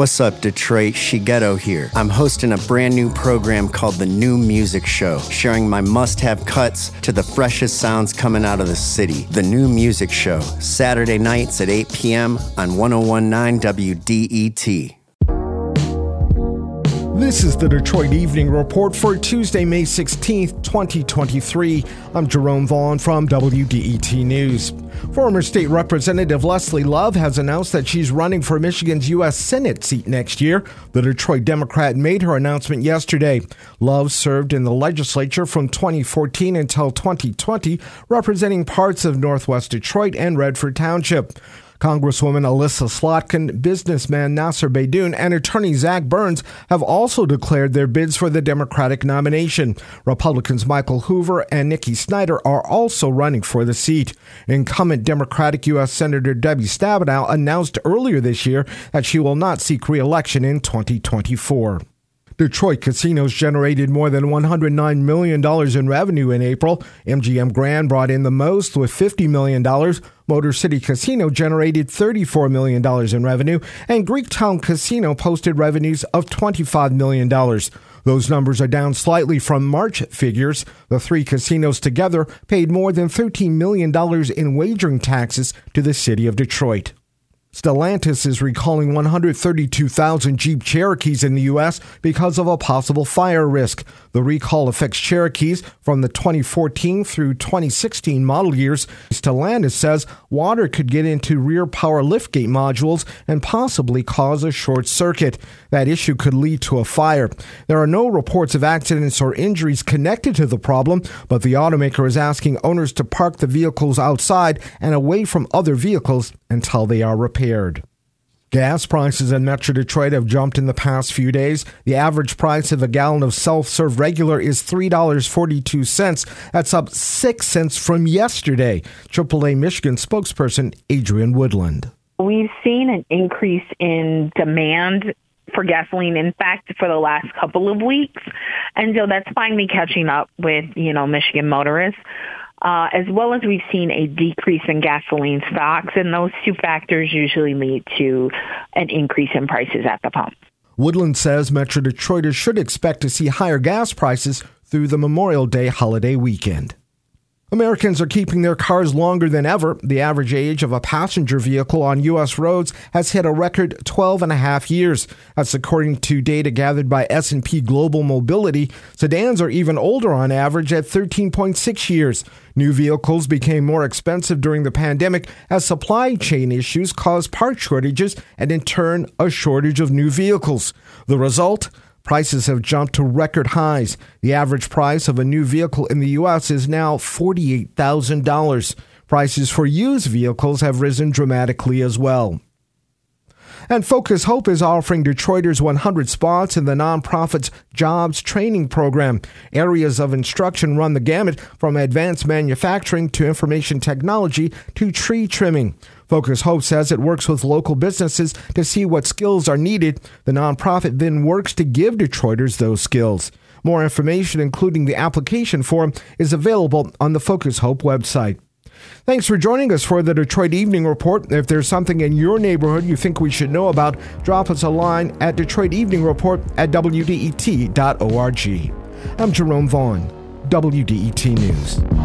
What's up, Detroit? Shigeto here. I'm hosting a brand new program called The New Music Show, sharing my must have cuts to the freshest sounds coming out of the city. The New Music Show, Saturday nights at 8 p.m. on 1019 WDET. This is the Detroit Evening Report for Tuesday, May 16th, 2023. I'm Jerome Vaughn from WDET News. Former State Representative Leslie Love has announced that she's running for Michigan's U.S. Senate seat next year. The Detroit Democrat made her announcement yesterday. Love served in the legislature from 2014 until 2020, representing parts of Northwest Detroit and Redford Township. Congresswoman Elissa Slotkin, businessman Nasser Beydoun, and attorney Zach Burns have also declared their bids for the Democratic nomination. Republicans Michael Hoover and Nikki Snyder are also running for the seat. Incumbent Democratic U.S. Senator Debbie Stabenow announced earlier this year that she will not seek re-election in 2024. Detroit casinos generated more than $109 million in revenue in April. MGM Grand brought in the most with $50 million. Motor City Casino generated $34 million in revenue, and Greektown Casino posted revenues of $25 million. Those numbers are down slightly from March figures. The three casinos together paid more than $13 million in wagering taxes to the city of Detroit. Stellantis is recalling 132,000 Jeep Cherokees in the U.S. because of a possible fire risk. The recall affects Cherokees from the 2014 through 2016 model years. Stellantis says water could get into rear power liftgate modules and possibly cause a short circuit. That issue could lead to a fire. There are no reports of accidents or injuries connected to the problem, but the automaker is asking owners to park the vehicles outside and away from other vehicles until they are repaired. Gas prices in Metro Detroit have jumped in the past few days. The average price of a gallon of self serve regular is $3.42. That's up 6 cents from yesterday. AAA Michigan spokesperson Adrienne Woodland. We've seen an increase in demand for gasoline, in fact, for the last couple of weeks. And so that's finally catching up with, you know, Michigan motorists uh, as well as we've seen a decrease in gasoline stocks, and those two factors usually lead to an increase in prices at the pump. Woodland says Metro Detroiters should expect to see higher gas prices through the Memorial Day holiday weekend. Americans are keeping their cars longer than ever. The average age of a passenger vehicle on U.S. roads has hit a record 12 and a half years. That's according to data gathered by S&P Global Mobility. Sedans are even older on average at 13.6 years. New vehicles became more expensive during the pandemic as supply chain issues caused part shortages and in turn a shortage of new vehicles. The result? Prices have jumped to record highs. The average price of a new vehicle in the U.S. is now $48,000. Prices for used vehicles have risen dramatically as well. And Focus Hope is offering Detroiters 100 spots in the nonprofit's jobs training program. Areas of instruction run the gamut from advanced manufacturing to information technology to tree trimming. Focus Hope says it works with local businesses to see what skills are needed. The nonprofit then works to give Detroiters those skills. More information, including the application form, is available on the Focus Hope website. Thanks for joining us for the Detroit Evening Report. If there's something in your neighborhood you think we should know about, drop us a line at Detroit Evening Report at WDET.org. I'm Jerome Vaughn, WDET News.